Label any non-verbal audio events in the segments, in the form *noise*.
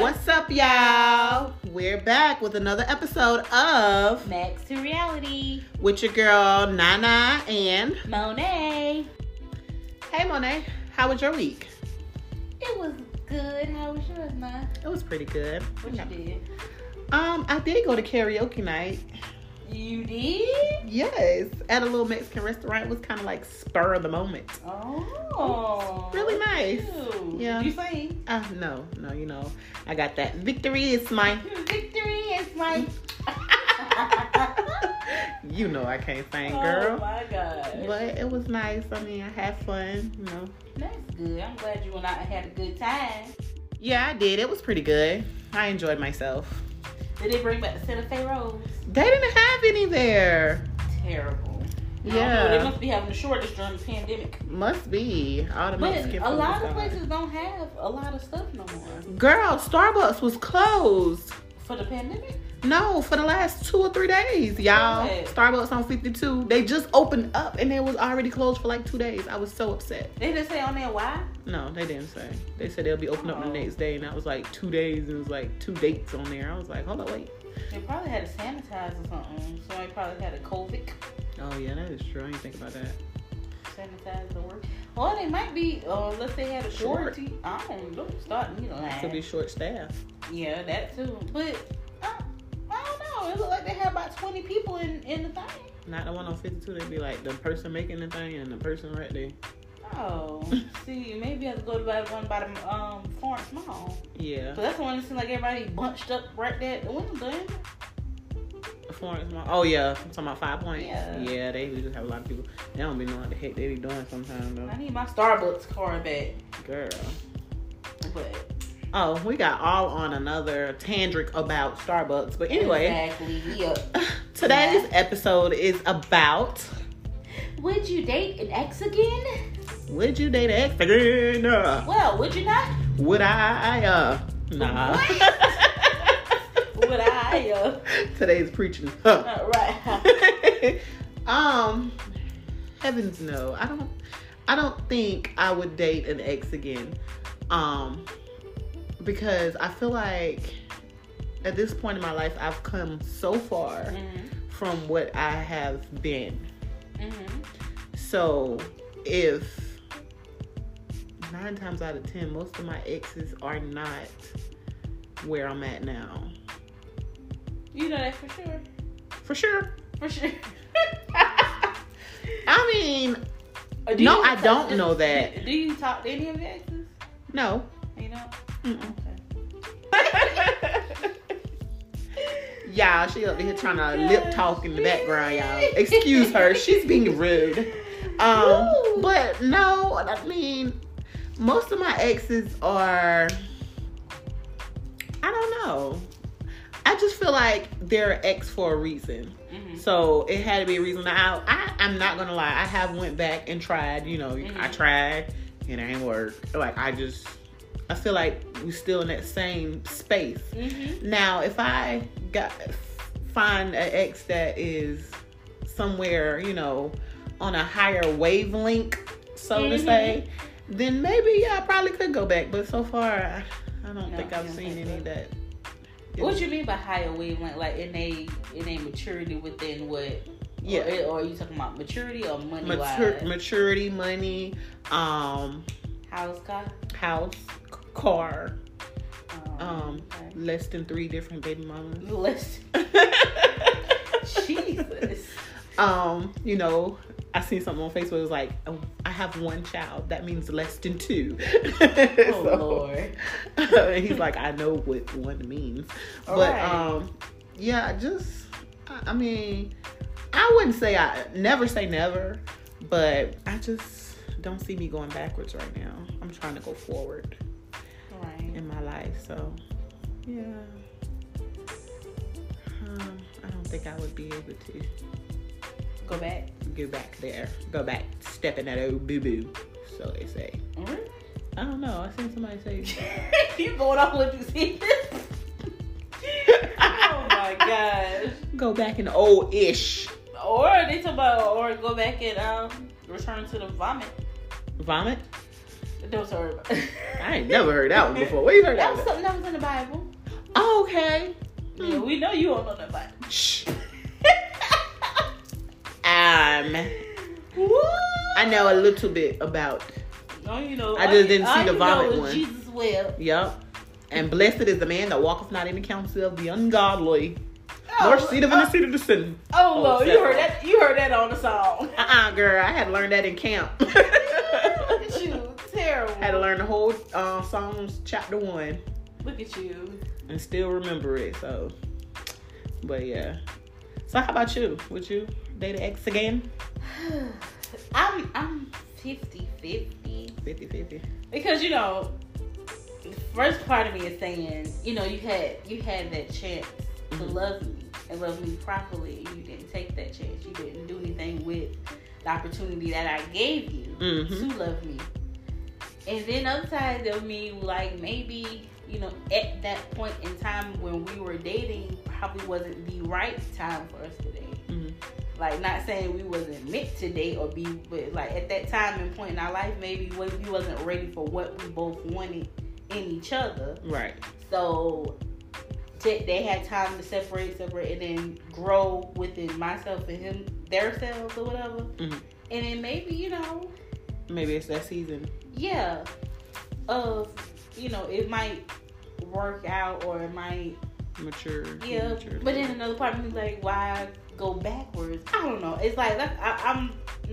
What's up, y'all? We're back with another episode of Max to reality. with your girl Nana and Monet. Hey Monet, how was your week? It was good. How was yours, Ma? It was pretty good. What you did? Um, I did go to karaoke night. You did? Yes, at a little Mexican restaurant. It was kind of like spur of the moment. Oh. Really nice. Cute. Yeah. Did you sing? Uh, no, no, you know, I got that victory is mine. Victory is my. *laughs* you know I can't sing, girl. Oh my gosh. But it was nice. I mean, I had fun, you know. That's good. I'm glad you and I had a good time. Yeah, I did. It was pretty good. I enjoyed myself. Did they bring back the Santa Fe Rose? They didn't have any there. Terrible. Yeah. They must be having the shortest during the pandemic. Must be. All the But Mexican a lot of gone. places don't have a lot of stuff no more. Girl, Starbucks was closed. For the pandemic? No, for the last two or three days, y'all. Starbucks on 52. They just opened up and it was already closed for like two days. I was so upset. They didn't say on there why? No, they didn't say. They said they'll be open up the Oh. next day, and that was like two days. It was like two dates on there. I was like, hold on, wait. They probably had to sanitize or something. Somebody probably had a COVID Oh yeah, that is true. I didn't think about that. sanitize the work. Or they might be, uh, unless they had a Short. quarantine. I don't know. Start me to lie. Could be short staff. Yeah, that too. But uh, I don't know. It looked like they had about twenty people in in the thing. Not the one on 52. They'd be like the person making the thing and the person right there. Oh, see, maybe I have to go to the one by the um Florence Mall. Yeah. That's the one that seems like everybody bunched up right there at the window. Florence Mall. Oh yeah, I'm talking about Five Points. Yeah. Yeah, they just have a lot of people. They don't be knowing what the heck they be doing sometimes though. I need my Starbucks card back. Girl. But Oh, we got all on another tangent about Starbucks. But anyway, exactly. Yep. *sighs* today's episode is about Would you date an ex again? Would you date an ex again? Uh, Well, would you not? Would I? Uh, nah. *laughs* Would I? Uh, Today's preaching. *laughs* Huh. uh, right. *laughs* um, heavens no. I don't. I don't think I would date an ex again. Um, because I feel like at this point in my life, I've come so far Mhm. from what I have been. Mhm. So if nine times out of ten, most of my exes are not where I'm at now. You know that for sure. For sure. For sure. *laughs* I mean, do No, I talk- don't do- know that. Do you talk to any of your exes? no. You know. Okay. Y'all, she up here trying to lip talk in the background, y'all. Excuse her, she's being rude. *laughs* Um, Ooh. but no, I mean, most of my exes are, I don't know. I just feel like they're ex for a reason. Mhm. So it had to be a reason. Now I, I'm not gonna lie. I have went back and tried. You know, I Mhm. tried and it ain't work. Like I just, I feel like we're still in that same space. Mhm. Now, if I got find an ex that is somewhere, you know, on a higher wavelength, so to Mhm. say, then maybe yeah, I probably could go back. But so far, I, I don't No, think I've seen any that. What you mean by higher wavelength? Like in a in a maturity within what? Yeah. Or, or are you talking about maturity or money Matur- maturity, money, um, House car. house, car, Um, um, less than three different baby mamas. okay. Listen. *laughs* Jesus. um, you know, I seen something on Facebook. It was like, oh, I have one child. That means less than two. *laughs* Oh Lord. *laughs* he's like, I know what one means, All but right. um, yeah, just, I I mean, I wouldn't say I never say never, but I just don't see me going backwards right now. I'm trying to go forward Right. in my life, so yeah. Um, I don't think I would be able to Go back. Go back there, go back, step in that old boo boo, so they say. Mhm. I don't know. I seen somebody say. *laughs* you going off what you see? oh my gosh. Go back in old ish. Or they talk about or go back and um return to the vomit. Vomit? Don't worry about it. I ain't never heard that one before. Where you heard That that? was something that was in the Bible. Oh, okay. Yeah, we know you don't know that Bible. Shh. Um? I know a little bit about. No, you know. I just didn't see all the vomit one. Jesus wept. Yup. And blessed is the man that walketh not in the counsel of the ungodly, Oh, nor seat of in oh, the seat of the sin. Oh, Oh, Lord, you heard that? You heard that on the song. *laughs* Uh uh girl. I had to learn that in camp. *laughs* Look at you, terrible. I had to learn the whole uh, Psalms chapter one Look at you. and still remember it. So, but yeah. So how about you? Would you date an ex again? *sighs* I'm I'm 50 50 50 50. because you know the first part of me is saying you know you had you had that chance to Mhm. love me and love me properly and you didn't take that chance you didn't do anything with the opportunity that I gave you Mhm. to love me and then other side of me like maybe you know at that point in time when we were dating probably wasn't the right time for us to date Mhm. Like not saying we wasn't meant to date or be but like at that time and point in our life maybe we wasn't ready for what we both wanted in each other Right. so they had time to separate separate and then grow within myself and him their selves or whatever Mhm. and then maybe you know Maybe it's that season. yeah of you know it might work out or it might Mature. yeah, mature. but then another part of me like, why go backwards? I don't know. It's like that's, I, I'm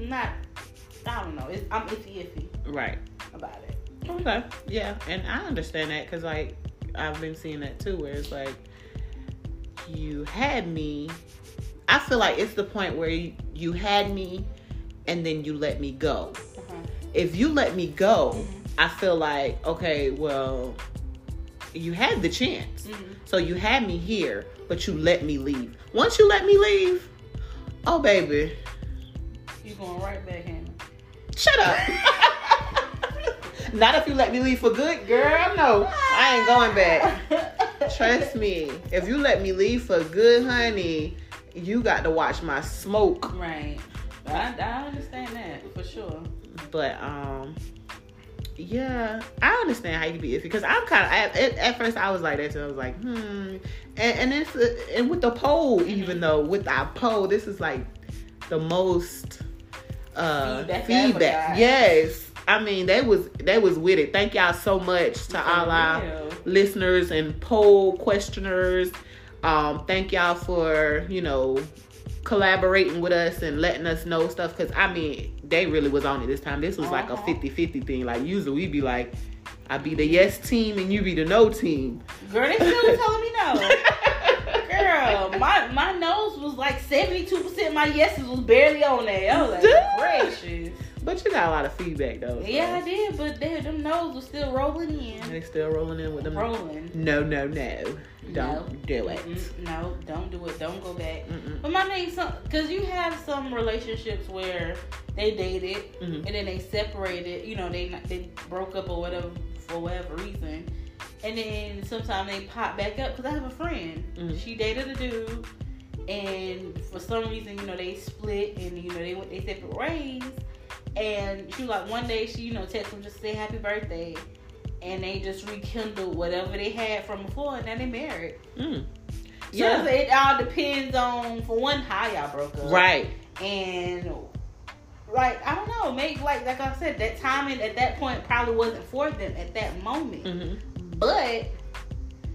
not. I don't know. It's, I'm iffy iffy Right. about it. Okay. Yeah, and I understand that because like I've been seeing that too, where it's like you had me. I feel like it's the point where you, you had me, and then you let me go. Uh-huh. If you let me go, Mhm. I feel like okay, well, you had the chance, Mhm. so you had me here, but you let me leave. Once you let me leave, oh baby, You going right back, Hannah? Shut up. Not if you let me leave for good, girl. No, I ain't going back. Trust me. If you let me leave for good, honey, you got to watch my smoke. Right. I, I understand that for sure. But um, yeah, I understand how you be iffy because I'm kind of at, at, first I was like that too. I was like, hmm, and and it's uh, and with the poll, even though with our poll, this is like the most uh Feedback feedback. Yes, I mean they was they was with it. Thank y'all so much to all our listeners and poll questioners. Um, thank y'all for you know collaborating with us and letting us know stuff because I mean they really was on it this time. This was like a Uh-huh. 50-50 thing. Like usually we'd be like, I be the yes team and you be the no team. Girl, they still telling me no. *laughs* Girl, my my nose was like seventy two percent. My yeses was barely on there. I was like, gracious. But you got a lot of feedback though. so Yeah, I did, but they, them nose was still rolling in. They still rolling in with them. Rolling. No, no, no. Don't No. do it. Mm-mm, no, don't do it. Don't go back. Mm-mm. But my thing, some because you have some relationships where they dated Mhm. and then they separated. You know, they they broke up or whatever for whatever reason, and then sometimes they pop back up. Because I have a friend, Mhm. she dated a dude, and for some reason, you know, they split and you know they went they separate ways. And she was like, one day she you know texted him just to say happy birthday. And they just rekindled whatever they had from before, and now they married. Mm. So it all depends on, for one, how y'all broke up. Right. And like I don't know, maybe like like I said, that timing at that point probably wasn't for them at that moment. hmm But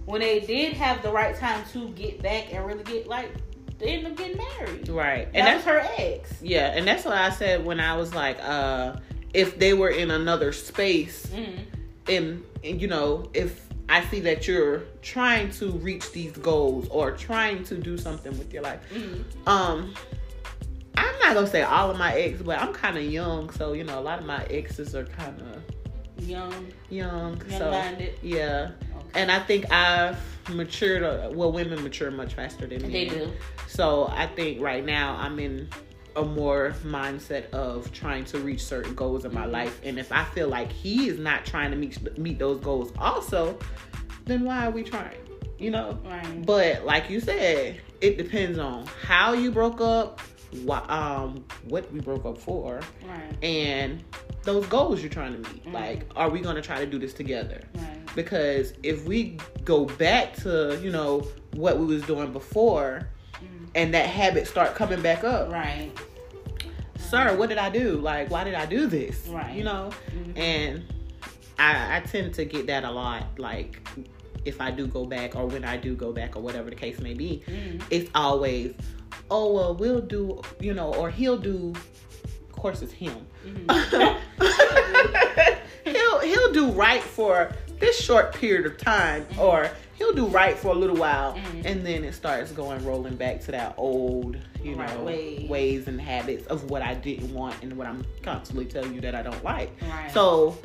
when they did have the right time to get back and really get like, they ended up getting married. Right. And And that that's was her ex. yeah, and that's what I said when I was like, uh, if they were in another space, Mm-hmm. And, and you know, if I see that you're trying to reach these goals or trying to do something with your life, Mm-hmm. um, I'm not gonna say all of my exes, but I'm kind of young, so you know, a lot of my exes are kind of Young, young. young so yeah, Okay. and I think I've matured. uh, Well, women mature much faster than men. They do. So I think right now I'm in a more mindset of trying to reach certain goals in my Mhm. life, and if I feel like he is not trying to meet meet those goals also, then why are we trying? You know. Right. But like you said, it depends on how you broke up, what um what we broke up for, Right. and those goals you're trying to meet. Mhm. Like, are we gonna try to do this together? Right. Because if we go back to you know what we was doing before, Mhm. and that habit start coming back up, Right. Sir, what did I do? Like, why did I do this? Right. You know, Mhm. and I, I tend to get that a lot. Like, if I do go back, or when I do go back, or whatever the case may be, Mhm. it's always, oh well, we'll do, you know, or he'll do. Of course, it's him. Mhm. *laughs* he'll he'll do right for this short period of time, Mhm. or he'll do right for a little while, Mhm. and then it starts going rolling back to that old, you Right, know, ways. ways and habits of what I didn't want and what I'm constantly telling you that I don't like. Right. So,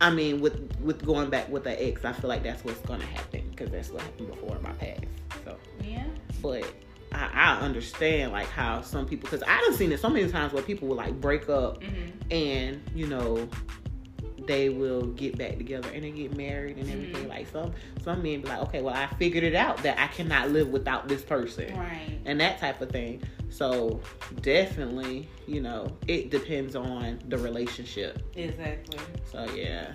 I mean, with with going back with the ex, I feel like that's what's gonna happen because that's what happened before in my past. So, yeah. but I, I understand like how some people because I done seen it so many times where people will like break up Mhm. and you know they will get back together and they get married and everything. Mhm. Like some some men be like, okay, well I figured it out that I cannot live without this person Right. and that type of thing. So definitely, you know, it depends on the relationship. Exactly. So yeah.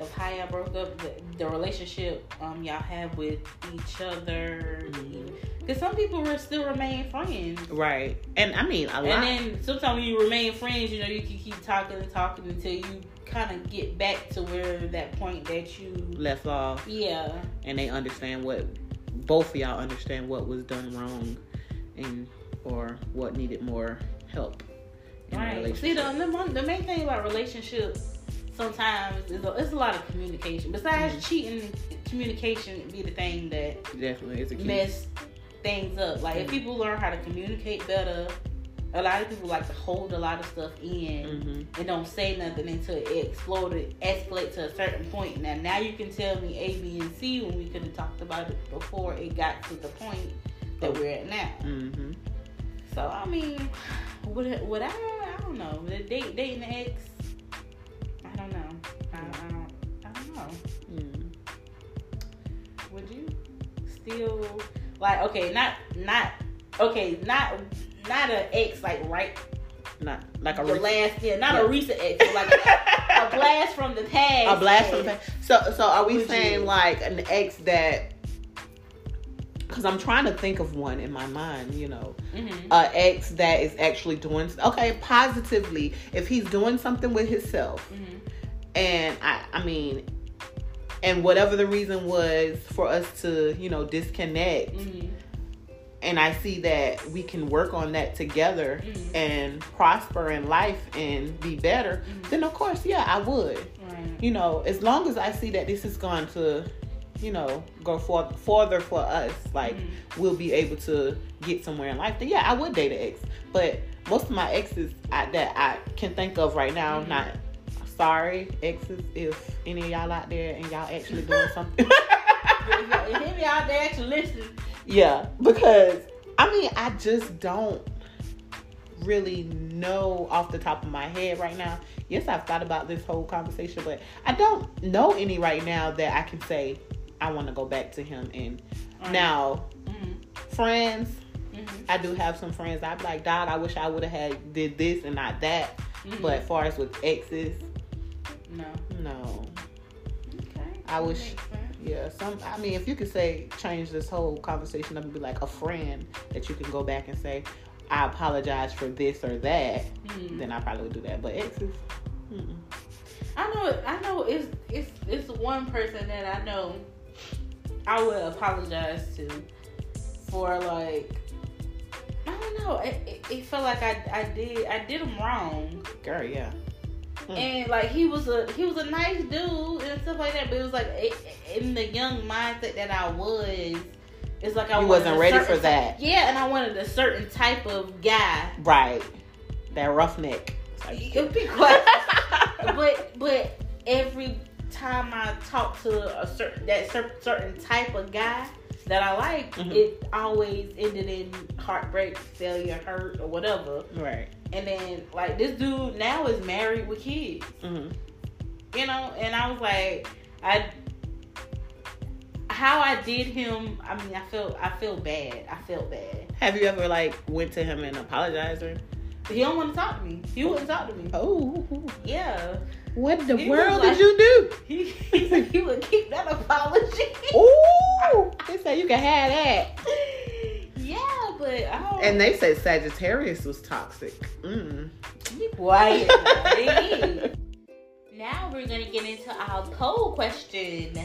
Of how y'all broke up, the, the relationship um y'all have with each other. Mhm. Because some people will still remain friends. Right. And I mean a lot And then sometimes when you remain friends, you know, you can keep talking and talking until you kind of get back to where that point that you, left off yeah, and they understand what both of y'all understand what was done wrong and or what needed more help in right. See, the, the the main thing about relationships sometimes is a, it's a lot of communication. Besides Mhm. cheating, communication be the thing that Definitely is a key. mess things up. Like if Mhm. people learn how to communicate better, a lot of people like to hold a lot of stuff in. hmm and don't say nothing until it exploded, escalate to a certain point. Now, now you can tell me A, B, and C when we could have talked about it before it got to the point that we're at now. hmm So I mean, would would I? I don't know. The date dating the ex. I don't know. I, I don't. I don't know. Mm. Would you still like? Okay, not not okay, not not an ex like right Not like a the last yeah, not Yeah. a recent ex, but like a blast from the past. *laughs* a blast from the past. So so are we Would saying you? like an ex that? Because I'm trying to think of one in my mind, you know, Mhm. a ex that is actually doing okay positively. If he's doing something with himself, Mhm. and I I mean, and whatever the reason was for us to you know disconnect, Mhm. And I see that we can work on that together Mhm. and prosper in life and be better, Mhm. then of course, yeah, I would. Right. You know, as long as I see that this is going to, you know, go for further for us, like Mhm. we'll be able to get somewhere in life. Then yeah, I would date an ex. But most of my exes I, that I can think of right now, Mhm. not sorry exes, if any of y'all out there and y'all actually doing *laughs* something. *laughs* If him out there actually listening. Yeah, because I mean, I just don't really know off the top of my head right now. Yes, I've thought about this whole conversation, but I don't know any right now that I can say I want to go back to him. And now, Mhm. friends, Mhm. I do have some friends. I'd be like, Dog, I wish I would have had did this and not that. Mhm. But as far as with exes, no. no. Okay. I wish-. Yeah, some. I mean, if you could say change this whole conversation up and be like a friend that you can go back and say, I apologize for this or that, Mhm. then I probably would do that. But exes, mm-mm. I know. I know. It's it's it's one person that I know. I would apologize to for like. I don't know. It, it, it felt like I, I did I did him wrong, girl, yeah, Mm. and like he was a he was a nice dude and stuff like that. But it was like it, in the young mindset that I was, it's like I wasn't ready for that. ty- yeah, and I wanted a certain type of guy. right. That roughneck. type It'd be quite *laughs* but but every time I talk to a certain that certain type of guy that I like, Mhm. it always ended in heartbreak, failure, hurt, or whatever. right. And then like this dude now is married with kids, hmm you know. And I was like, I how I did him. I mean, I felt I feel bad. I felt bad. Have you ever like went to him and apologized or He don't want to talk to me. He wouldn't talk to me. Oh, Yeah. What the He world like- did you do? He, *laughs* he said he would keep that apology. Ooh, they say you can have that. yeah, but I don't. And they said Sagittarius was toxic. Mm. be quiet. now. Now we're gonna get into our poll question.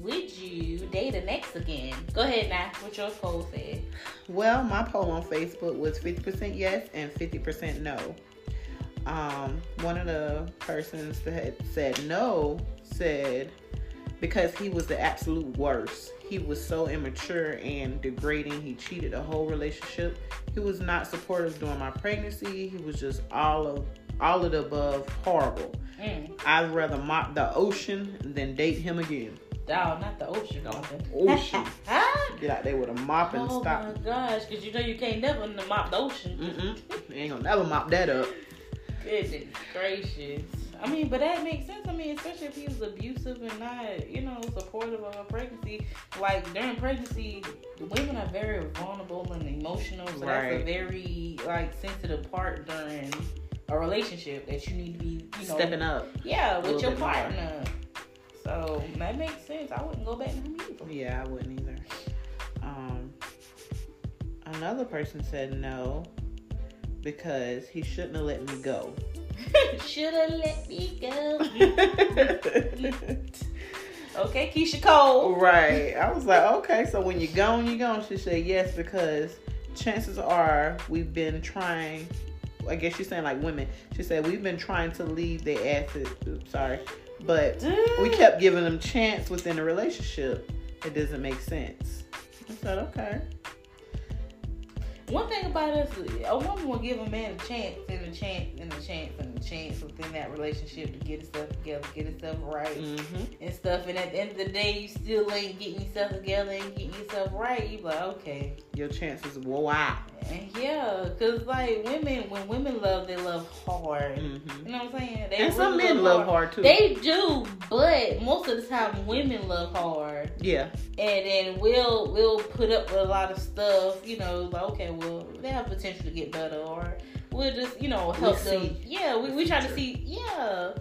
Would you date an ex again? Go ahead now. What your poll said? Well, my poll on Facebook was 50% yes and 50% no. Um, one of the persons that had said no said because he was the absolute worst. He was so immature and degrading. He cheated the whole relationship. He was not supportive during my pregnancy. He was just all of all of the above horrible. Mm. I'd rather mop the ocean than date him again. Dog, not the ocean. No, ocean. *laughs* Get out there with a mop and oh stop. my gosh, because you know you can't never mop the ocean. Mm-mm. You ain't gonna never mop that up. Goodness gracious. I mean, but that makes sense. I mean, especially if he was abusive and not, you know, supportive of a pregnancy. Like during pregnancy, women are very vulnerable and emotional. So that's a very like sensitive part during a relationship that you need to be, you know, Stepping up. yeah, with your bit more. partner. So that makes sense. I wouldn't go back to him either. Yeah, I wouldn't either. Um, another person said no because he shouldn't have let me go. *laughs* Should have let me go. *laughs* okay, Keyshia Cole. right. I was like, okay, so when you're gone, you're gone. She said yes because chances are we've been trying. I guess she's saying like women. She said we've been trying to leave their asses. Oops, sorry, but we kept giving them chance within the relationship. It doesn't make sense. I said okay. One thing about us, a woman will give a man a chance and a chance and a chance and a chance within that relationship to get himself together, get himself right Mm-hmm. and stuff. And at the end of the day, you still ain't getting yourself together and getting yourself right. You like, okay, Your chances wow. and yeah, cause like women, when women love, they love hard. Mm-hmm. You know what I'm saying? They And some men love hard too. They do, but most of the time, women love hard. yeah. and then we'll we'll put up with a lot of stuff, you know, like okay, well they have potential to get better, or we'll just you know help We them. see Yeah, we, we try to see, yeah,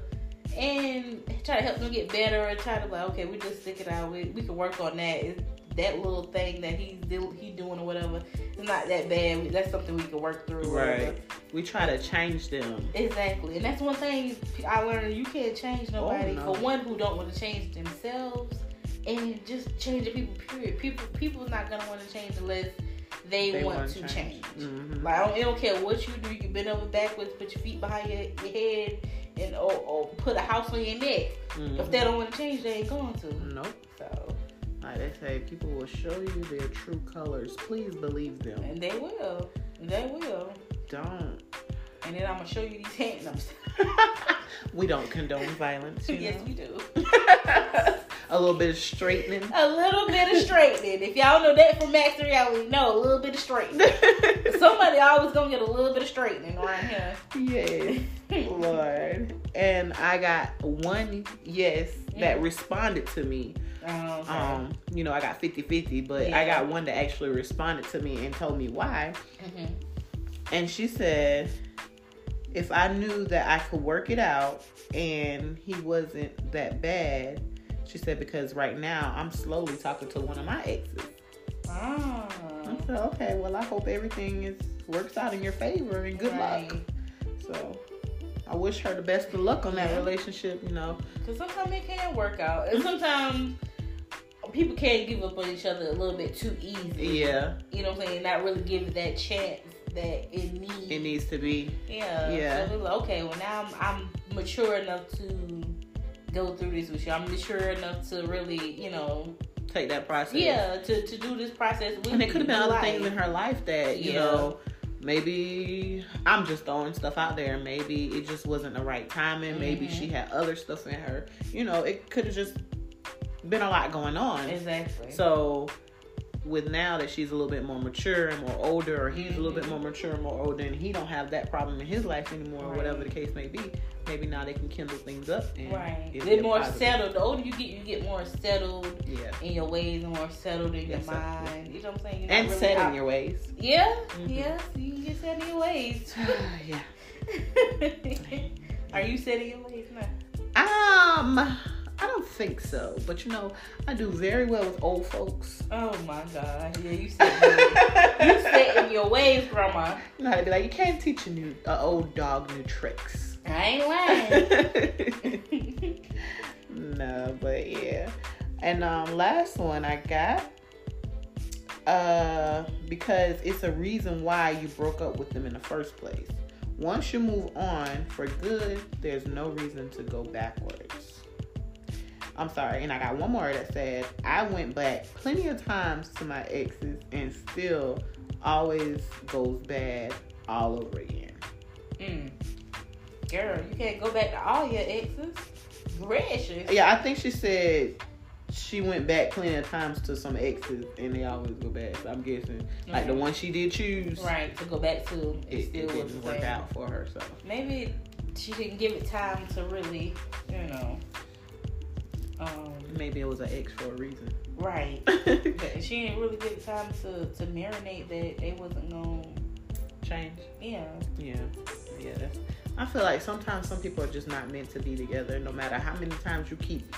and try to help them get better, and try to like okay, we just stick it out. We we can work on that. It's that little thing that he's he doing or whatever. It's not that bad. That's something we can work through. Right. We try to change them. Exactly, and that's one thing I learned. You can't change oh, nobody. Oh, no. For one, who don't want to change themselves, and just changing people. Period. People, people's not gonna want to change unless they, They want wanna to change. change. Mhm. Like I don't, it don't care what you do. You can bend over backwards, put your feet behind your, your head, and or, or put a house on your neck. Mhm. If they don't want to change, they ain't going to. Nope. So, Like they say, people will show you their true colors. Please believe them. and they will. They will. Don't. And then I'm gonna show you these hands. *laughs* We don't condone violence. *laughs* Yes, know? we do. *laughs* a little bit of straightening. A little bit of straightening. If y'all know that from Max Reality, know a little bit of straightening. *laughs* Somebody always gonna get a little bit of straightening around here. yes, *laughs* Lord. And I got one yes that Mm. responded to me. Oh, okay. Um, you know, I got 50-50, but I got one that actually responded to me and told me why. Mhm. And she said, if I knew that I could work it out and he wasn't that bad, she said, because right now I'm slowly talking to one of my exes. Ah. I said, okay, well, I hope everything is works out in your favor and good Right. luck. So I wish her the best of luck on that Yeah. relationship, you know. Because sometimes it can work out. And sometimes people can't give up on each other a little bit too easy. Yeah, You know what I'm saying? Not really give it that chance that it needs. it needs to be. Yeah. Yeah. So like, okay, well now I'm, I'm mature enough to go through this with you. I'm mature enough to really, you know, Take that process. yeah, to, to do this process with And it could have been other like- things in her life that, you Yeah. know, maybe I'm just throwing stuff out there. Maybe it just wasn't the right timing. Maybe Mhm. she had other stuff in her. You know, it could have just been a lot going on. Exactly. So with now that she's a little bit more mature and more older, or he's a little bit more mature and more older, and he don't have that problem in his life anymore, or whatever the case may be, maybe now they can kindle things up and right. They're more positive. settled. The older you get, you get more settled Yeah. in your ways and more settled in Yes, your sir. mind. You know what I'm saying? You're And really set out- in your ways. Yeah, Mhm. yes, you can get set in your ways. *sighs* yeah. *laughs* Are you setting your ways now? Um, I don't think so. But you know, I do very well with old folks. Oh my god. Yeah, you set you set in your ways, grandma. You know how to be like, you can't teach a new, a old dog new tricks. I ain't lying. *laughs* no, but yeah. And um, last one I got, uh, because it's a reason why you broke up with them in the first place. Once you move on for good, there's no reason to go backwards. I'm sorry, and I got one more that said I went back plenty of times to my exes and still always goes bad all over again. Mm. Girl, you can't go back to all your exes. Gracious. Yeah, I think she said she went back plenty of times to some exes and they always go back. So I'm guessing like the Mhm. one she did choose, Right, to go back to it, it it still was didn't work out for her. So Maybe she didn't give it time to really, you know. Um, maybe it was an ex for a reason. right. *laughs* But she didn't really give it time to, to marinate that they wasn't going to Change. yeah. Yeah, yeah. That's, I feel like sometimes some people are just not meant to be together. No matter how many times you keep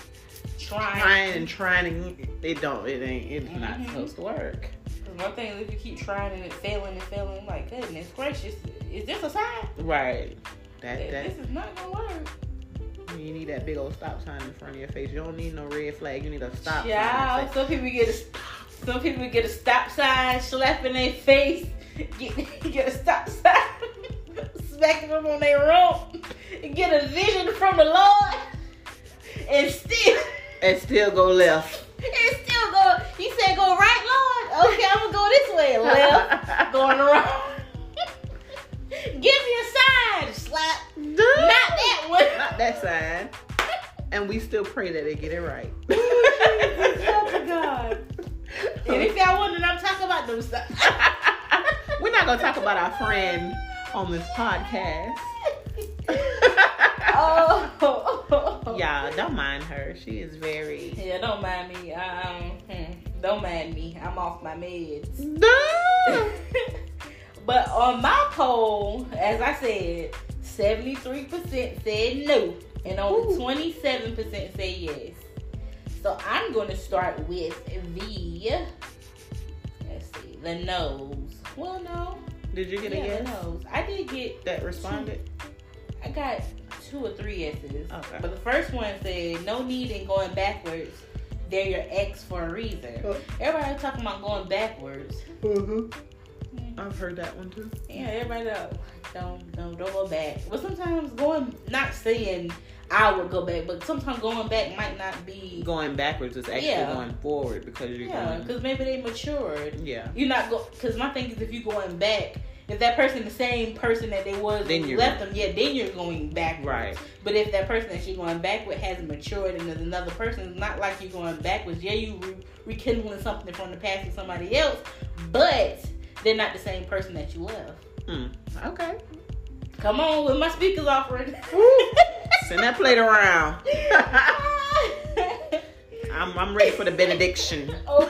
Trying. trying and trying, and it don't. It ain't. It's not Mhm. supposed to work. Cause one thing is if you keep trying and it failing and failing, like goodness gracious, is this a sign? Right. That That that this is not gonna work. You need that big old stop sign in front of your face. You don't need no red flag. You need a stop sign. Yeah, some people get a some people get a stop sign slap in their face, get *laughs* get a stop sign, *laughs* smacking them on their rump, and get a vision from the Lord, and still and still go left. and still go. He said, "Go right, Lord." Okay, I'm gonna go this way, left, *laughs* going around. Give me a sign, slap. Not that one. Not that sign. And we still pray that they get it right. Oh my God. *laughs* And if y'all wondering, I'm talking about them stuff. *laughs* We're not gonna talk about our friend on this podcast. oh. *laughs* Y'all don't mind her. She is very. Yeah, don't mind me. Um, hmm, don't mind me. I'm off my meds. but on my poll, as I said, 73% said no, and only Ooh. 27% said yes. So I'm going to start with the, let's see, the no's. Well, no. Did you get a yes the no's. I did get, that responded? I got two or three yeses. Okay. But the first one said, no need in going backwards. They're your ex for a reason. Oh. Everybody talking about going backwards. Mm-hmm. I've heard that one too. Yeah, everybody don't don't don't, don't go back. But sometimes going, not saying I would go back, but sometimes going back might not be. Going backwards It's actually Yeah. going forward because you're Yeah, going. because maybe they matured. Yeah. You're not go because my thing is if you're going back, if that person the same person that they was Then you left them, yeah, then you're going backwards. Right. But if that person that you're going back with has matured and there's another person, it's not like you're going backwards. Yeah, you re- rekindling something from the past with somebody else, but they're not the same person that you left. Mm. Okay. Come on, with my speakers offering. *laughs* Send that plate around. *laughs* I'm, I'm ready for the benediction. oh,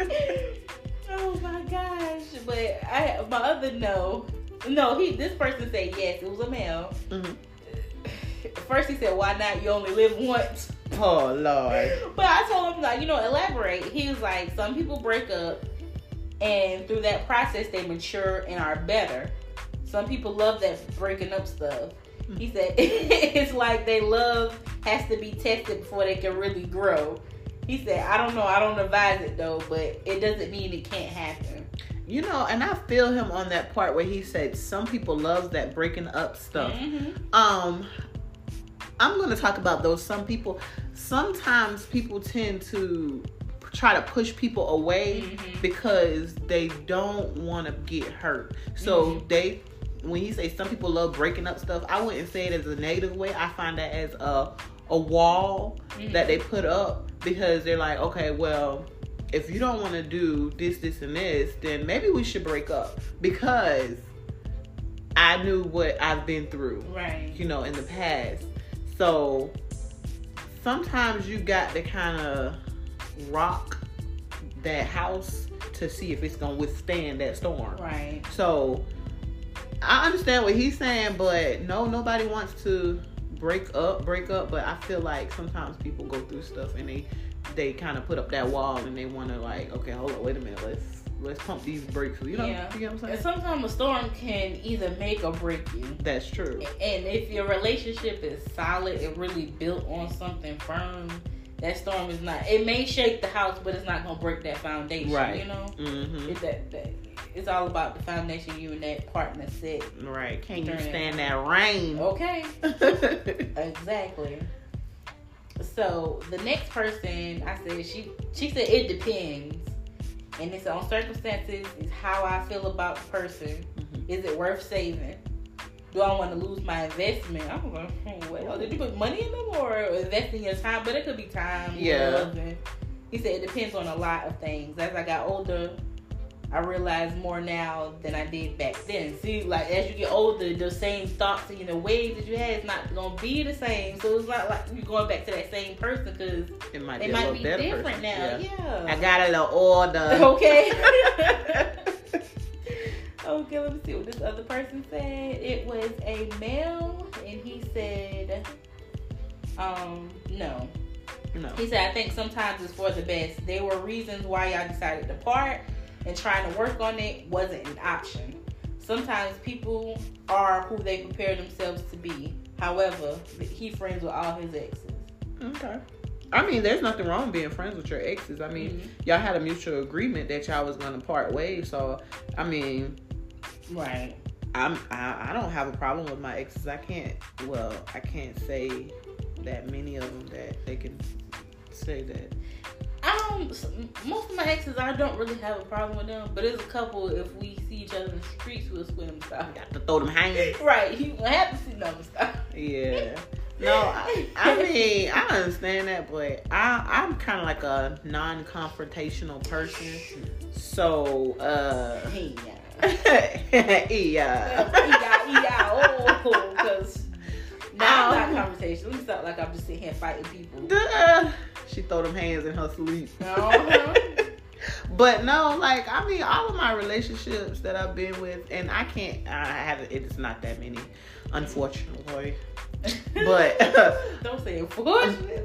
*laughs* oh my gosh! But I, my other no, no, he. This person said yes. It was a male. Mhm. First he said, "Why not? You only live once." Oh Lord. But I told him like, you know, elaborate. He was like, some people break up, and through that process, they mature and are better. Some people love that breaking up stuff. He said *laughs* it's like they love has to be tested before they can really grow. He said, I don't know, I don't advise it though, but it doesn't mean it can't happen. You know, and I feel him on that part where he said some people love that breaking up stuff. Mhm. Um, I'm going to talk about those some people. Sometimes people tend to try to push people away Mhm. because they don't want to get hurt. So Mhm. they, when you say some people love breaking up stuff, I wouldn't say it as a negative way. I find that as a a wall Mhm. that they put up because they're like, okay, well, if you don't want to do this, this, and this, then maybe we should break up because I knew what I've been through Right. you know, in the past. So sometimes you got to kind of rock that house to see if it's gonna withstand that storm. Right. So I understand what he's saying, but no, nobody wants to break up, break up. But I feel like sometimes people go through stuff and they they kind of put up that wall and they want to like, okay, hold on, wait a minute, let's let's pump these brakes. You know, Yeah. you know what I'm saying? And sometimes a storm can either make or break you. That's true. And if your relationship is solid and really built on something firm, that storm is not. It may shake the house, but it's not gonna break that foundation. Right. You know, Mm-hmm. it's that, that it's all about the foundation you and that partner set. Right. Can you stand that rain? Okay. *laughs* Exactly. So the next person, I said she she said it depends, and it's on circumstances. Is how I feel about the person. Mhm. Is it worth saving? Do I want to lose my investment? I'm going. Hmm, well, did you put money in them or investing your time? But it could be time. Yeah. he said it depends on a lot of things. As I got older, I realize more now than I did back then. See, like as you get older, the same thoughts and you know ways that you had is not gonna be the same. So it's not like you're going back to that same person because It might they be might be different person. now. Yeah. Yeah. I got a little older. *laughs* okay. *laughs* *laughs* okay, let me see what this other person said. It was a male, and he said, um, no. no. He said, I think sometimes it's for the best. There were reasons why y'all decided to part, and trying to work on it wasn't an option. Sometimes people are who they prepare themselves to be. However, he friends with all his exes. Okay. I mean, there's nothing wrong with being friends with your exes. I mean, Mhm. y'all had a mutual agreement that y'all was gonna part ways. So, I mean, Right. I'm I, I don't have a problem with my exes. I can't. Well, I can't say that many of them that they can say that. Um, s- most of my exes, I don't really have a problem with them, but there's a couple. If we see each other in the streets, we'll swim stop. Got to throw them hanging. Right, you don't have to see no stop. Yeah. *laughs* No, I, I mean I understand that, but I I'm kind of like a non-confrontational person. So, uh, Hey, yeah. *laughs* yeah, yeah, oh, because now Um, it's not conversation. We sound like I'm just sitting here fighting people. Duh. She throw them hands in her sleep. Uh-huh. *laughs* But no, like I mean, all of my relationships that I've been with, and I can't, I have it's not that many, unfortunately. *laughs* But don't say unfortunately.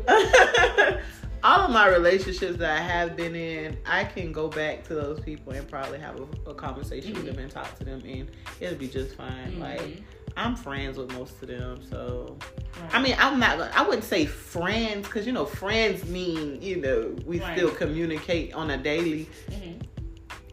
All of my relationships that I have been in, I can go back to those people and probably have a, a conversation with them and talk to them, and it'll be just fine. Like Mhm. I'm friends with most of them, so Right. I mean, I'm not. I wouldn't say friends because you know, friends mean you know we Right. still communicate on a daily. Mhm.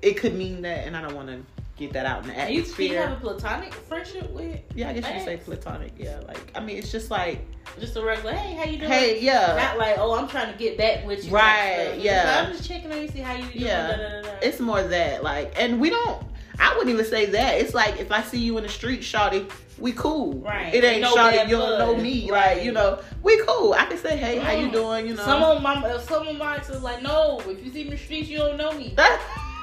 It could mean that, and I don't want to get that out in the And you, you have a platonic friendship with Yeah, I guess you could say platonic. Yeah, like I mean, it's just like, just a regular? Hey, how you doing? hey, yeah, Not like, oh, I'm trying to get back with you. Right, yeah. I'm just checking on you, see how you doing. Yeah. da, da, da, it's more that like, and we don't. I wouldn't even say that. It's like if I see you in the street, shawty, we cool. Right. It ain't No shawty. You don't know me. Right. Like you know, we cool. I can say, hey, how you Mm. doing? You know. Some of my some of my exes like, no, if you see me in the streets, you don't know me.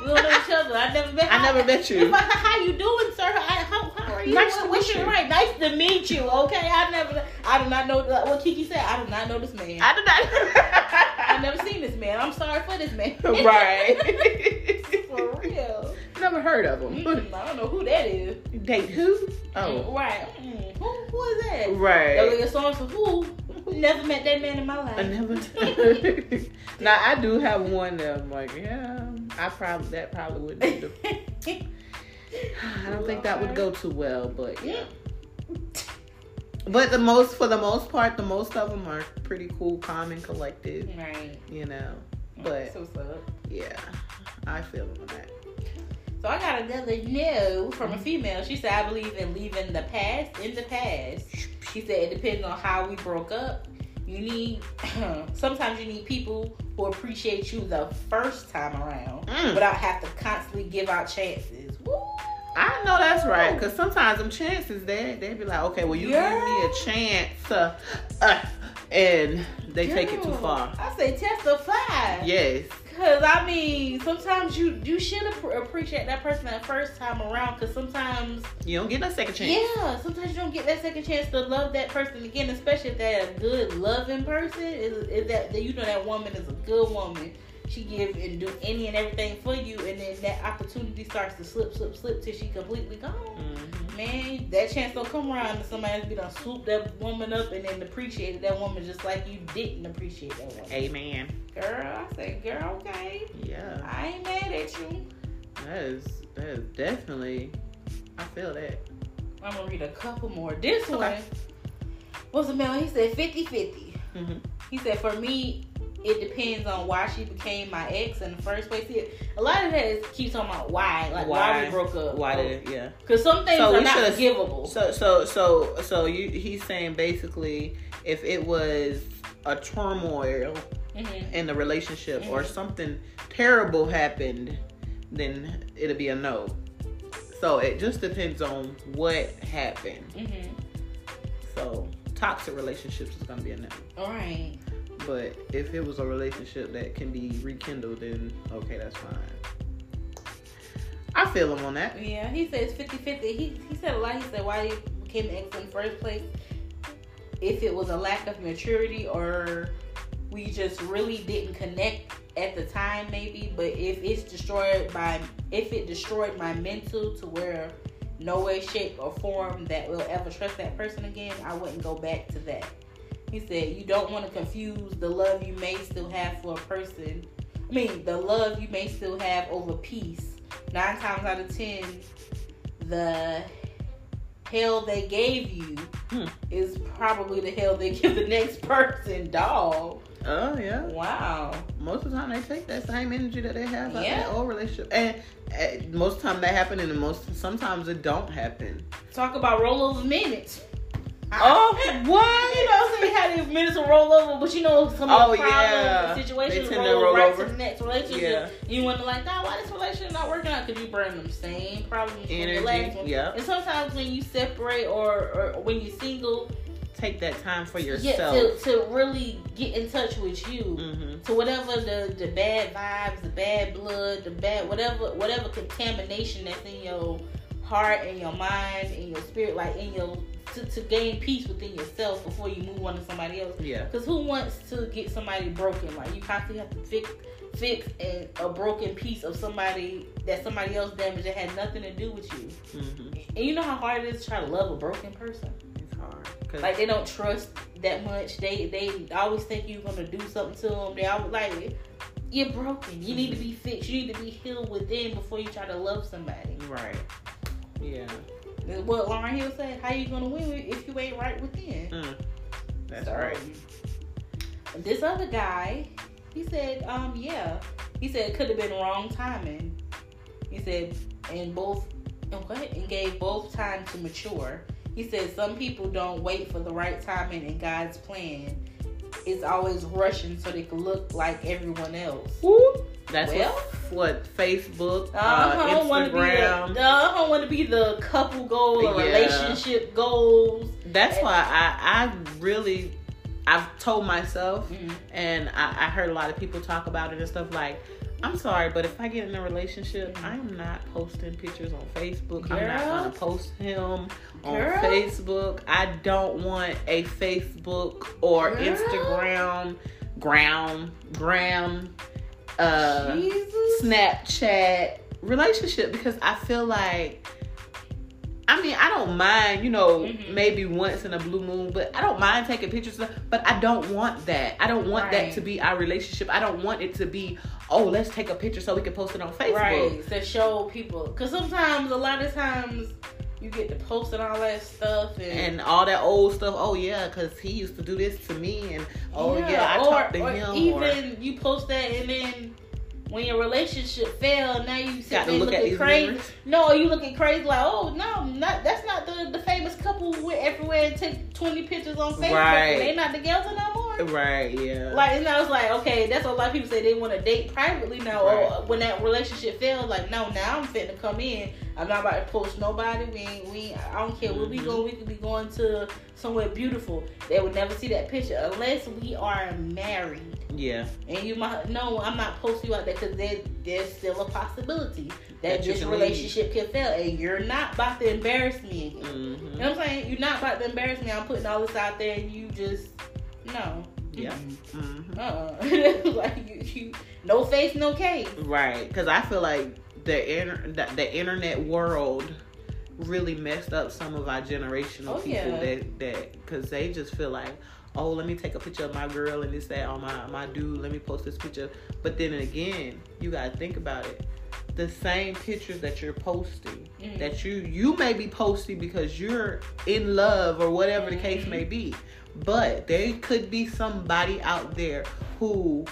We don't know each other. I never met. I never met you. If I, how you doing, sir? I, how, how are you? Nice to What- what's meet you. right? Nice to meet you. Okay, I never. I do not know like what Kiki said. I do not know this man. I did not. I've never seen this man. I'm sorry for this man. right. *laughs* *laughs* for real. Never heard of him. Mm, I don't know who that is. Date who? Oh, right. Mm, who, who is that? Right. That right. was a song for who? Never met that man in my life. I never. *laughs* now I do have one that I'm like, yeah, I probably that probably would. Be the, *laughs* *sighs* I don't think that would go too well, but yeah. But the most, for the most part, the most of them are pretty cool, calm, and collected. Right. You know, But- so yeah, I feel like that. So I got another no from a female. She said, I believe in leaving the past in the past. She said it depends on how we broke up. You need *clears throat* sometimes you need people who appreciate you the first time around Mm. without have to constantly give out chances. Woo! I know that's right, because sometimes them chances they they be like, okay, well you Yeah. give me a chance, uh, uh, and they take it too far. I say testify. Yes, Cause I mean, sometimes you you should ap- appreciate that person that first time around. Cause sometimes, you don't get that second chance. yeah, sometimes you don't get that second chance to love that person again, especially if they're a good loving person. Is, is that that you know that woman is a good woman. She give and do any and everything for you, and then that opportunity starts to slip, slip, slip till she completely gone. Mhm. man, that chance don't come around and somebody else be done swoop that woman up and then appreciated that woman just like you didn't appreciate that woman. Amen. Girl, I said, girl, okay. Yeah. I ain't mad at you. That is that is definitely. I feel that. I'm gonna read a couple more. This Okay. one was a man. He said 50 50. hmm He said, for me, it depends on why she became my ex in the first place. A lot of that is keeps talking about why, like why, we broke up. Why did it? Yeah. Because some things So are not forgivable. So so so so you he's saying basically if it was a turmoil Mhm. in the relationship or Mhm. something terrible happened, then it'll be a no. So it just depends on what happened. Mhm. So toxic relationships is gonna be a no. All right. But if it was a relationship that can be rekindled, then okay, that's fine. I feel him on that. Yeah, he says 50 50. He, he said a lot. He said why he became ex in the first place. If it was a lack of maturity or we just really didn't connect at the time, maybe. But if it's destroyed by, if it destroyed my mental to where no way, shape, or form that will ever trust that person again, I wouldn't go back to that. He said, You don't want to confuse the love you may still have for a person. I mean, the love you may still have over peace. Nine times out of ten, the hell they gave you Hmm. is probably the hell they *laughs* give the next person, dog. Oh yeah. Wow. Most of the time they take that same energy that they have out Yeah. that old relationship, and uh, most of the time that happen, and most sometimes it don't happen. Talk about roll rollover minutes. Oh, *laughs* what? You know, so you had these minutes to roll over, but you know some of Oh, the problems yeah. and situations They tend to roll, roll right over. to the next relationship. Yeah. You wonder like, nah, why this relationship not working out? Because you bring them same problems from the Energy, last one. yeah. And sometimes when you separate or, or when you're single, Take that time for yeah, yourself. to, to really get in touch with you. hmm to whatever the the bad vibes, the bad blood, the bad whatever whatever contamination that's in your heart and your mind and your spirit, like in your to, to gain peace within yourself before you move on to somebody else. Yeah. Because who wants to get somebody broken? Like you constantly have to fix fix and a broken piece of somebody that somebody else damaged that had nothing to do with you. hmm And you know how hard it is to try to love a broken person. It's hard. 'Cause- Like they don't trust that much. They they always think you're gonna do something to them. They always like you're broken. You need to be fixed. You need to be healed within before you try to love somebody. right. Yeah. That's what Lauryn Hill said. How you gonna win if you ain't right within? Mm. That's So, right. This other guy, he said, um, yeah. He said it could have been wrong timing. He said, and both, and what? And gave both time to mature. He said some people don't wait for the right timing and God's plan. It's always rushing so they can look like everyone else. Whoop. That's Well. what, what Facebook, Uh, I don't want to be the, Instagram. uh, I don't want to be the couple goal or Yeah. relationship goals. That's why I, I really, I've told myself, Mm. and I, I heard a lot of people talk about it and stuff like, I'm sorry, but if I get in a relationship, Mhm. I'm not posting pictures on Facebook. I'm not gonna post him on Girl. Facebook. I don't want a Facebook or Girl. Instagram, gram, gram, uh, Jesus. Snapchat relationship because I feel like mean, I don't mind, you know, Mhm. maybe once in a blue moon, but I don't mind taking pictures, but I don't want that. I don't want that to be our relationship. I don't want it to be, oh, let's take a picture so we can post it on Facebook. Right, to show people. Because sometimes, a lot of times, you get to post and all that stuff. And, And all that old stuff. Oh yeah, because he used to do this to me, and oh yeah, I or, talked to or him. Even or, you post that, and then when your relationship failed, now you sit there look looking crazy. No, you looking crazy like, oh no, not that's not the, the famous couple who went everywhere and take twenty pictures on Facebook. Right. They not together no more. Right? Yeah. Like and I was like, okay, that's what a lot of people say they want to date privately now. Right. Or when that relationship failed, like no, now I'm fitting to come in. I'm not about to post nobody. We ain't, we ain't, I don't care where we Mhm. go. We could be going to somewhere beautiful. They would never see that picture unless we are married. yeah. And you might no, I'm not posting you out there because there, there's still a possibility that, That this relationship can fail, and you're not about to embarrass me again. hmm You know what I'm saying? You're not about to embarrass me. I'm putting all this out there, and you just no. Yeah. Mm-mm. hmm Uh-uh. *laughs* like you, you, no face, no case. Right, because I feel like the inter- the, the internet world really messed up some of our generational Oh, people yeah. that that because they just feel like oh let me take a picture of my girl and this that on my my dude let me post this picture but then again you gotta think about it the same pictures that you're posting Mhm. that you you may be posting because you're in love or whatever the case may be but there could be somebody out there who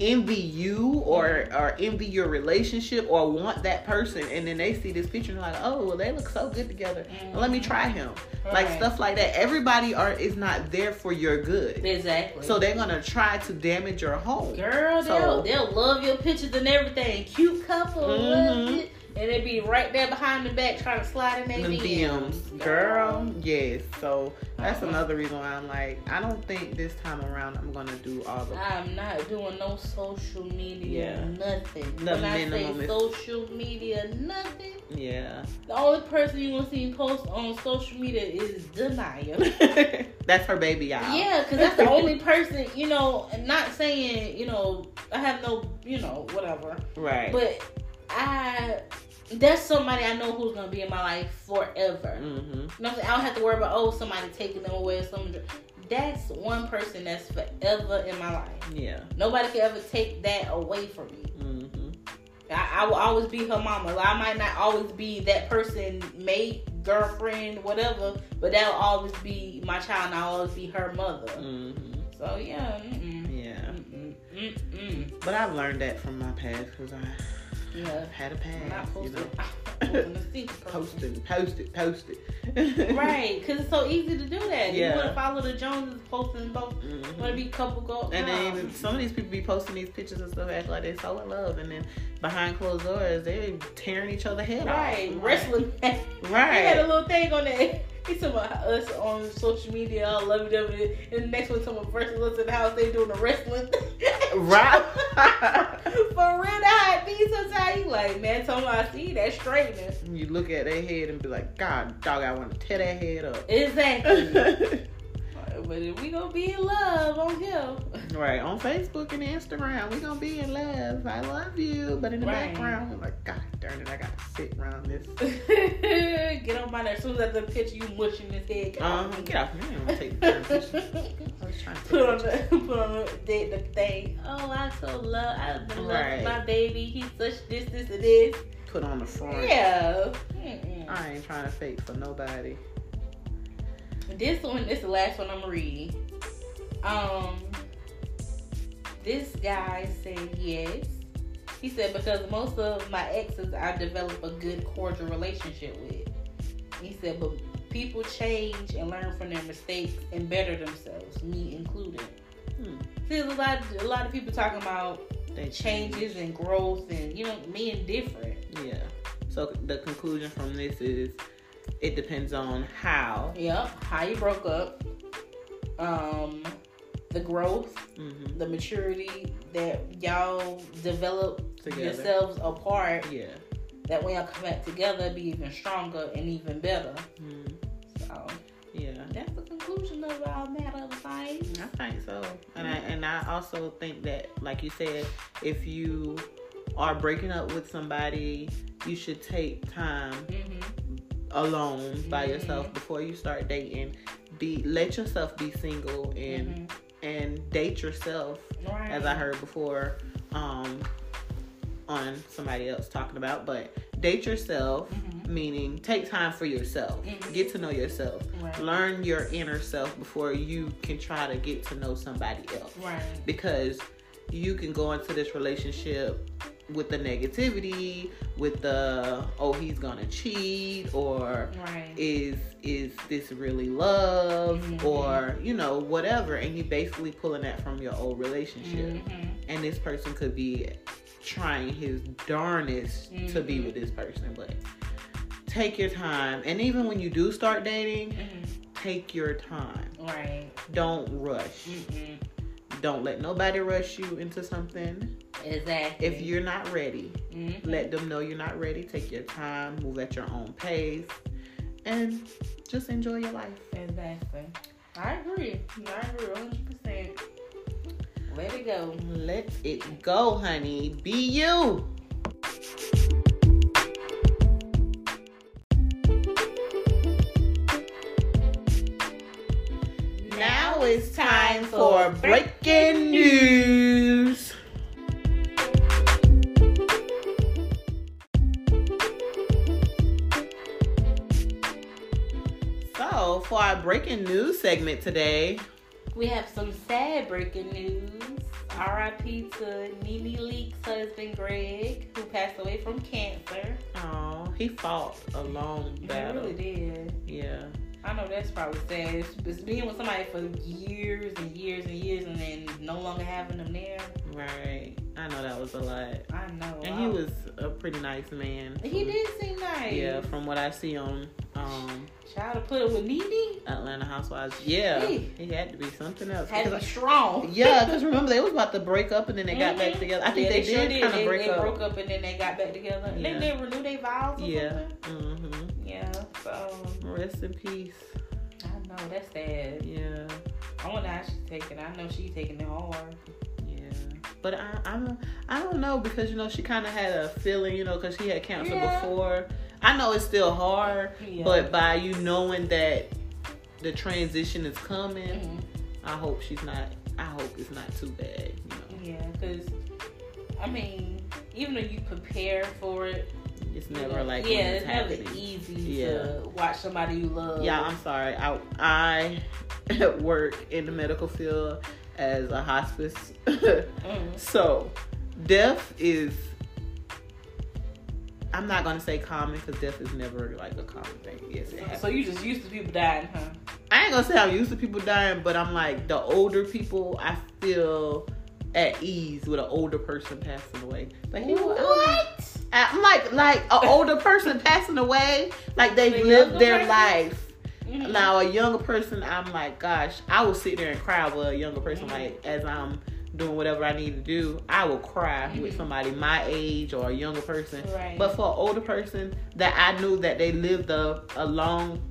envy you or or envy your relationship or want that person and then they see this picture and they're like oh well they look so good together let me try him like stuff like that everybody are is not there for your good Exactly. so they're gonna try to damage your home Girl, So- they'll, they'll love your pictures and everything. Cute couple, love Mhm. it. And they be right there behind the back trying to slide in their Them DMs. DMs, girl. Yes. So that's another reason why I'm like, I don't think this time around I'm gonna do all the. I'm not doing no social media, Yeah. nothing. The when I say minimum is- social media, nothing. Yeah. The only person you gonna see me post on social media is Denia. *laughs* that's her baby, y'all. Yeah, because that's the only person, you know, not saying, you know, I have no, you know, whatever. Right. But I, that's somebody I know who's gonna be in my life forever. hmm You know I'm saying? I don't have to worry about oh somebody taking them away or something. That's one person that's forever in my life. Yeah. Nobody can ever take that away from me. hmm I, I will always be her mama. Like, I might not always be that person, mate, girlfriend, whatever, but that'll always be my child, and I'll always be her mother. hmm So yeah, mm-mm, Yeah. mm-mm, mm-mm. But I've learned that from my past because I yeah. had a not. You know. I'm posting a secret person. Post it, post it, post it. *laughs* Right, because it's so easy to do that. Yeah. You want to follow the Joneses, posting both. Mhm. Want to be couple go. And no. then some of these people be posting these pictures and stuff, act like they're so in love, and then behind closed doors, they tearing each other head right, off. Right, wrestling. *laughs* Right. He had a little thing on there. *laughs* He's talking about us on social media, all lovey dovey, and the next one someone versus us in the house, they doing the wrestling. Right. *laughs* For real, that be sometimes you like, man, tell me I see that straightening. you look at their head and be like, God, dog, I want to tear that head up. Exactly. *laughs* but if we gonna be in love on here, right on Facebook and Instagram, we gonna be in love. I love you, but in the Right. background, I'm like, God darn it, I gotta sit around this. *laughs* get on my nerves. As soon as I the picture, you mushing this head. Get Um, off me. get off me. I'm gonna take the picture. Was trying to put on the *laughs* put on the, the, the thing. Oh, I so love I love Right. my baby. He's such this, this, and this. put on the front. Yeah. Mm-mm. I ain't trying to fake for nobody. This one is the last one I'm reading. Um, this guy said yes. He said because most of my exes I developed a good cordial relationship with. He said, but people change and learn from their mistakes and better themselves, me included. Hmm. See, there's a lot, a lot of people talking about They changes and growth and you know being different. Yeah. So the conclusion from this is it depends on how. Yep, how you broke up, um, the growth, hmm the maturity that y'all develop Together. yourselves apart. Yeah. That when y'all come back together, be even stronger and even better. Mhm. So Yeah. that's the conclusion of our matter of things. I think so, and I and I also think that, like you said, if you are breaking up with somebody, you should take time Mm-hmm. alone by Mhm. yourself before you start dating. Be let yourself be single and and date yourself, Right. as I heard before, um, on somebody else talking about. But date yourself, Mhm. meaning take time for yourself, Mhm. get to know yourself, Right. learn your inner self before you can try to get to know somebody else Right. because you can go into this relationship with the negativity with the oh he's gonna cheat or Right. is is this really love Mhm. or you know whatever and you basically pulling that from your old relationship Mhm. and this person could be trying his darnest to be with this person but take your time and even when you do start dating Mhm. take your time Right. don't rush Mm-mm. don't let nobody rush you into something Exactly. if you're not ready Mhm. let them know you're not ready take your time move at your own pace and just enjoy your life Exactly. I agree. I agree 100%. Let it go. Let it go, honey. Be you. Now it's time for breaking news. So, for our breaking news segment today, we have some sad breaking news. R.I.P. to Nene Leakes' husband Greg, who passed away from cancer. oh, he fought a long battle. He really did. Yeah. I know that's probably sad. It's, it's being with somebody for years and years and years, and then no longer having them there. Right. I know that was a lot. I know. And I- he was a pretty nice man. He did seem nice. Yeah, from what I see on um, Child to put it with Nene Atlanta Housewives. Yeah, Hey. he had to be something else. had to be strong. Yeah, because remember they was about to break up and then they got back Mhm. together. I think Yeah, they, sure did kind of break they up. broke up and then they got back together. Yeah. They did renew their vows. Or Yeah. Something? Yeah. So Rest in peace. I know that's sad. Yeah, I wonder how she's taking. it. I know she's taking it hard. yeah. But I, I don't, I don't know because you know she kind of had a feeling, you know, because she had cancer Yeah. before. I know it's still hard, Yeah. but by you knowing that the transition is coming, Mhm. I hope she's not. I hope it's not too bad. You know, Yeah, because I mean, even though you prepare for it, it's never like yeah, it's, it's never happening. easy Yeah. to watch somebody you love. Yeah, I'm sorry. I I *laughs* work in the medical field as a hospice, Mhm. *laughs* so death is. I'm not gonna say common because death is never like a common thing. Yes, it happens. So you just used to people dying, huh? I ain't gonna say I'm used to people dying, but I'm like the older people. I feel at ease with an older person passing away. Like he was- What? I'm like like an *laughs* older person passing away, like they've The lived their person? life. Mhm. Now a younger person, I'm like, gosh, I will sit there and cry with a younger person, Mhm. like as I'm doing whatever I need to do. I will cry with Mhm. somebody my age or a younger person. Right. But for an older person that I knew that they lived a, a long,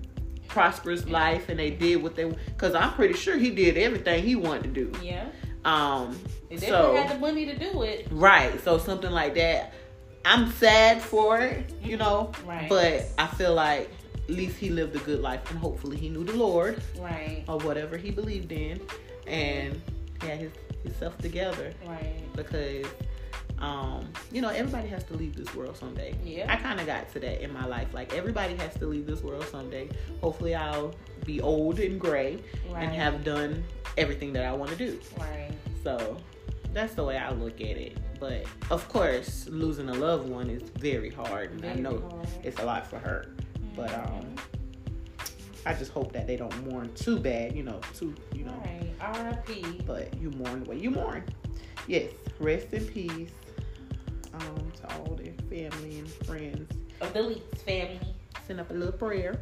prosperous life and they did what they, because I'm pretty sure he did everything he wanted to do. yeah, Um, they so had the money to do it. right, so something like that. I'm sad for it, you know, Right. but I feel like at least he lived a good life and hopefully he knew the Lord Right. or whatever he believed in and he had his himself together Right. because um you know everybody has to leave this world someday Yeah. i kind of got to that in my life like everybody has to leave this world someday hopefully i'll be old and gray Right. and have done everything that i want to do Right. so that's the way i look at it but of course losing a loved one is very hard and i know hard. it's a lot for her but Mhm. um i just hope that they don't mourn too bad you know too you know Right. R.I.P. but you mourn the way you mourn. Yes, rest in peace um, to all their family and friends. Of the Leakes family. Send up a little prayer.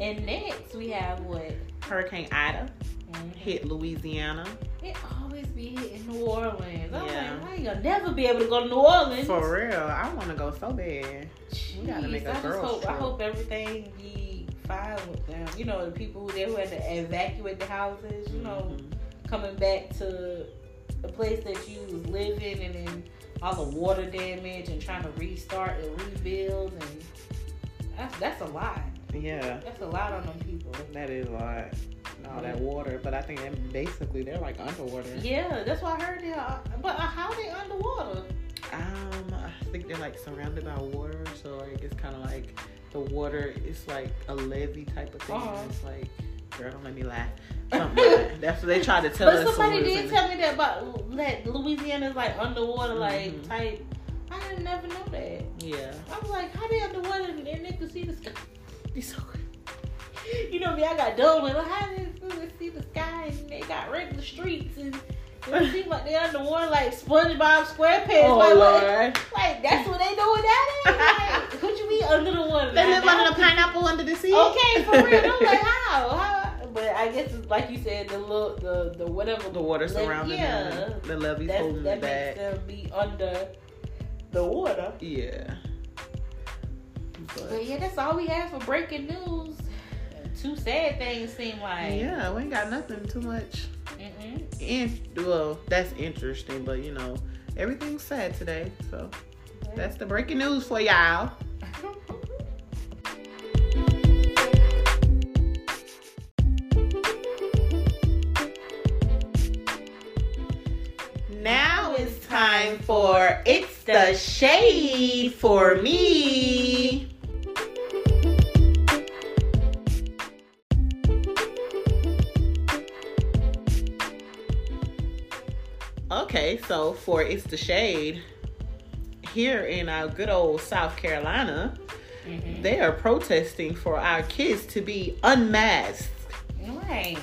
And next we have what? Hurricane Ida Mhm. hit Louisiana. It always be hitting New Orleans. I'm Yeah. like, I ain't gonna never be able to go to New Orleans. For real, I want to go so bad. We gotta make a Jeez, I girls hope, I hope everything be fine with them. You know, the people who there who had to evacuate the houses. You know, Mhm. coming back to the place that you was living, and then all the water damage, and trying to restart and rebuild, and that's that's a lot. Yeah, That's a lot on them people. that is a lot. And All that water, but I think that basically they're like underwater. Yeah, that's what I heard. They are, but uh, how they underwater? Um, I think they're like surrounded by water, so like it's kind of like the water is like a levee type of thing. Uh-huh. It's like, girl, don't let me laugh. Like that. *laughs* That's what they try to tell But us. somebody did tell me that about that Louisiana's like underwater, like Mhm. type. I didn't never know that. Yeah, I was like, how they underwater and they could see the sky? it's so good. *laughs* You know me, I got dumb with how they could see the sky and they got regular streets and it seems like they underwater like SpongeBob SquarePants. Oh like, Lord, like that's what they doing down there. Like, *laughs* could you be under the water? they live under the pineapple under the sea. Okay, for real. I'm like, *laughs* how? How? But I guess it's like you said, the little, the the whatever the water surrounding yeah, them, the levees That's, holding that it makes back. them be under the water. Yeah. But But yeah, that's all we have for breaking news two sad things seem like. Yeah, we ain't got nothing too much. Mm-mm. Well, that's interesting, but you know, everything's sad today. So that's the breaking news for y'all. *laughs* now it's time for It's the Shade for Me. Okay, so for It's the Shade, here in our good old South Carolina, Mhm. they are protesting for our kids to be unmasked. Right.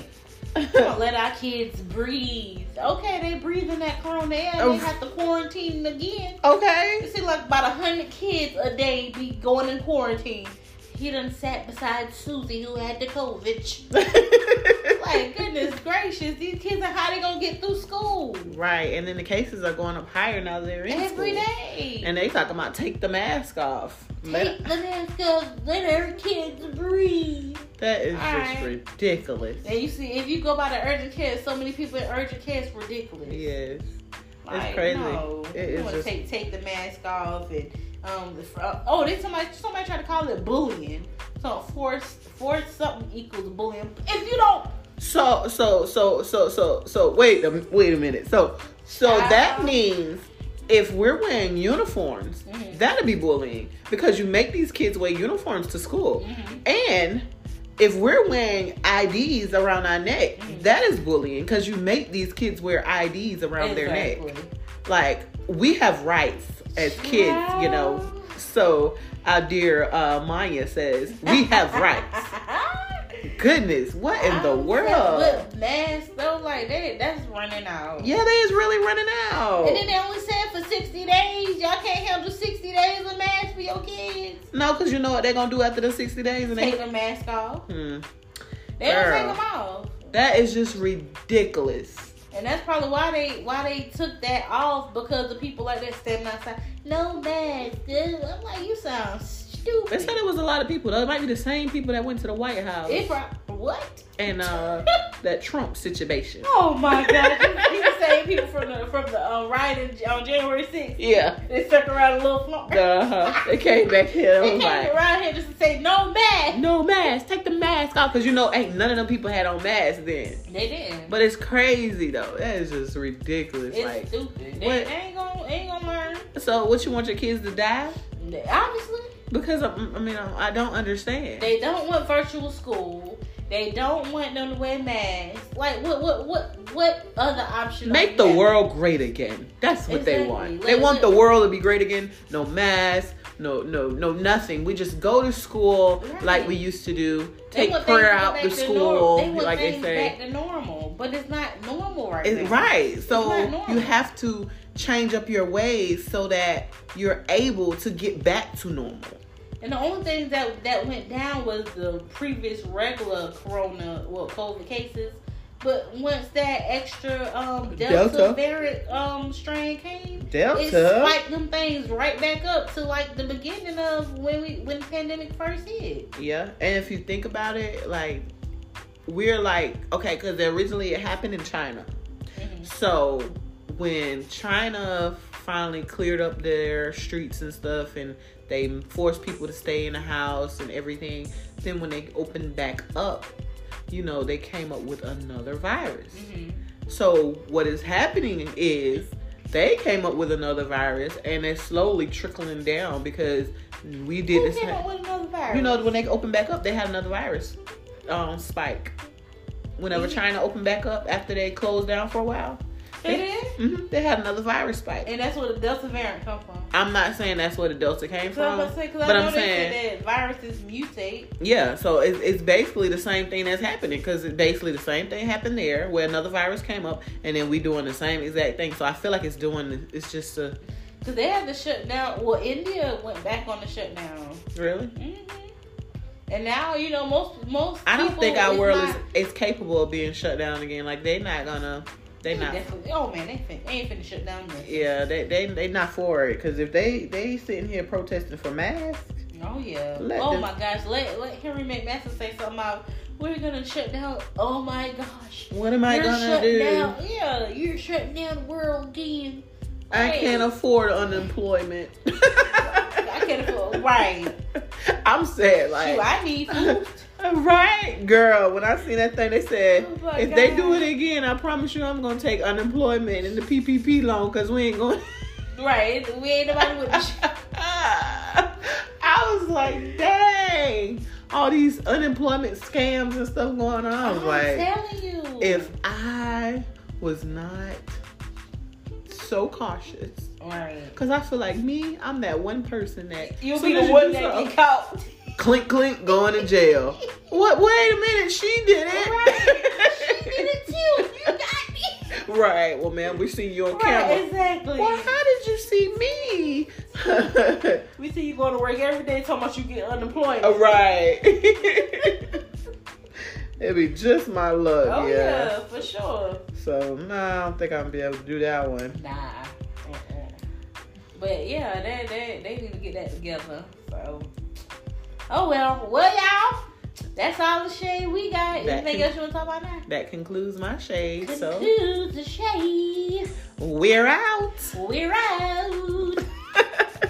*laughs* Don't let our kids breathe. Okay, they breathe in that corona air. Oh. They have to quarantine again. Okay. It seems like about a hundred kids a day be going in quarantine. He done sat beside Susie who had the COVID. *laughs* Like goodness gracious, these kids are how they gonna get through school right, and then the cases are going up higher now they're in every school. day. And they talking about take the mask off. Let- Take the mask off. Let our kids breathe. that is All just right. ridiculous. And you see, if you go by the urgent care, so many people in urgent care is ridiculous. Yes. Like, crazy. No, It you want to take take the mask off and um. the Oh, they somebody somebody tried to call it bullying. So force force something equals bullying. If you don't, So so so so so so wait a wait a minute. So so that means if we're wearing uniforms, Mhm. that'd be bullying because you make these kids wear uniforms to school. Mhm. And if we're wearing IDs around our neck, Mhm. that is bullying because you make these kids wear IDs around their neck. Like we have rights as kids, you know. So our dear uh, Maya says we have rights. *laughs* Goodness, what in the world? But masks though, like that, that's running out. Yeah, they is really running out. And then they only said for sixty days. Y'all can't handle sixty days of mask for your kids. no, because you know what they're gonna do after the sixty days, and they Take the mask off. hmm, They don't take them off. that is just ridiculous. And that's probably why they why they took that off because of people like that standing outside. No mask. dude. I'm like, you sound stupid. They said it was a lot of people. Though. It might be the same people that went to the White House It what? and uh, *laughs* that Trump situation. Oh my god! you the same people from the from the um, riot on January 6th. Yeah, They stuck around a little floor. uh-huh. they came back here. *laughs* They came like, around here just to say no mask. no mask. Take the mask off, because you know, ain't none of them people had on masks then. They didn't. But it's crazy though. That is just ridiculous. it's like, stupid. They, ain't gonna ain't gonna learn. so what you want your kids to die? Obviously, Because I, I mean, I, I don't understand. they don't want virtual school. They don't want them to wear masks. Like what what what what other option? Make the having? world great again. That's what they want. They want the world to be great again. No mask, no no no nothing. We just go to school Right. like we used to do. Take prayer out to school. They like they say. back to normal, but it's not normal right It's now. right. So you have to change up your ways so that you're able to get back to normal. And the only thing that that went down was the previous regular corona, well, COVID cases. But once that extra um, Delta, Delta. variant um, strain came, it Delta. spiked them things right back up to like the beginning of when we when the pandemic first hit. Yeah, and if you think about it, like we're like okay, because originally it happened in China. Mhm. So when China finally cleared up their streets and stuff, and they forced people to stay in the house and everything, then when they opened back up, you know, they came up with another virus. Mhm. So what is happening is they came up with another virus, and it's slowly trickling down because we did Who this. came up with another virus? You know, when they opened back up, they had another virus um, spike. Whenever Mhm. China opened back up after they closed down for a while, they did, hmm they had another virus spike. and that's where the Delta variant come from. I'm not saying that's where the Delta came I'm from, gonna say, cause I but I'm saying, that viruses mutate. yeah. So it's, it's basically the same thing that's happening because it's basically the same thing happened there where another virus came up, and then we doing the same exact thing. So I feel like it's doing. It's just a Cause they had the shut down. Well, India went back on the shutdown. really. hmm And now you know most most. I don't think our world not- is is capable of being shut down again. Like they're not gonna. They they not. Oh man, they, fin- they ain't finna shut down this. Yeah, they they they not for it because if they they sitting here protesting for masks, Oh yeah. Oh them- my gosh. Let let Henry McMaster say something about we're gonna shut down. Oh my gosh. what am I you're gonna do? Down. Yeah, you're shutting down the world again. I Hey. can't afford unemployment. I can't afford. Right. *laughs* I'm sad. Shoot, Like I need food. *laughs* Right, girl. When I seen that thing, they said Oh if they do it again, I promise you, I'm gonna take unemployment and the PPP loan because we ain't going. *laughs* Right. We ain't nobody with the *laughs* I was like, dang, all these unemployment scams and stuff going on. I was oh, I'm like, telling you. if I was not so cautious, right. because I feel like me, I'm that one person that You'll be the one that get caught. Clink clink going to jail. What? Wait a minute, she did it. Right. *laughs* She did it too. You got me. right. Well, man, we see you on Right, camera. exactly. Well, how did you see me? *laughs* We see you going to work every day talking about you get unemployment. Uh, right. *laughs* It'd be just my luck, Oh yeah. yeah. for sure. So nah, I don't think I'm gonna be able to do that one. Nah. Uh-uh. But yeah, they, they they need to get that together. So. Oh well, well y'all. That's all the shade we got. That Anything con- else you want to talk about now? That concludes my shade. Concludes so concludes the shade. We're out. We're out. *laughs*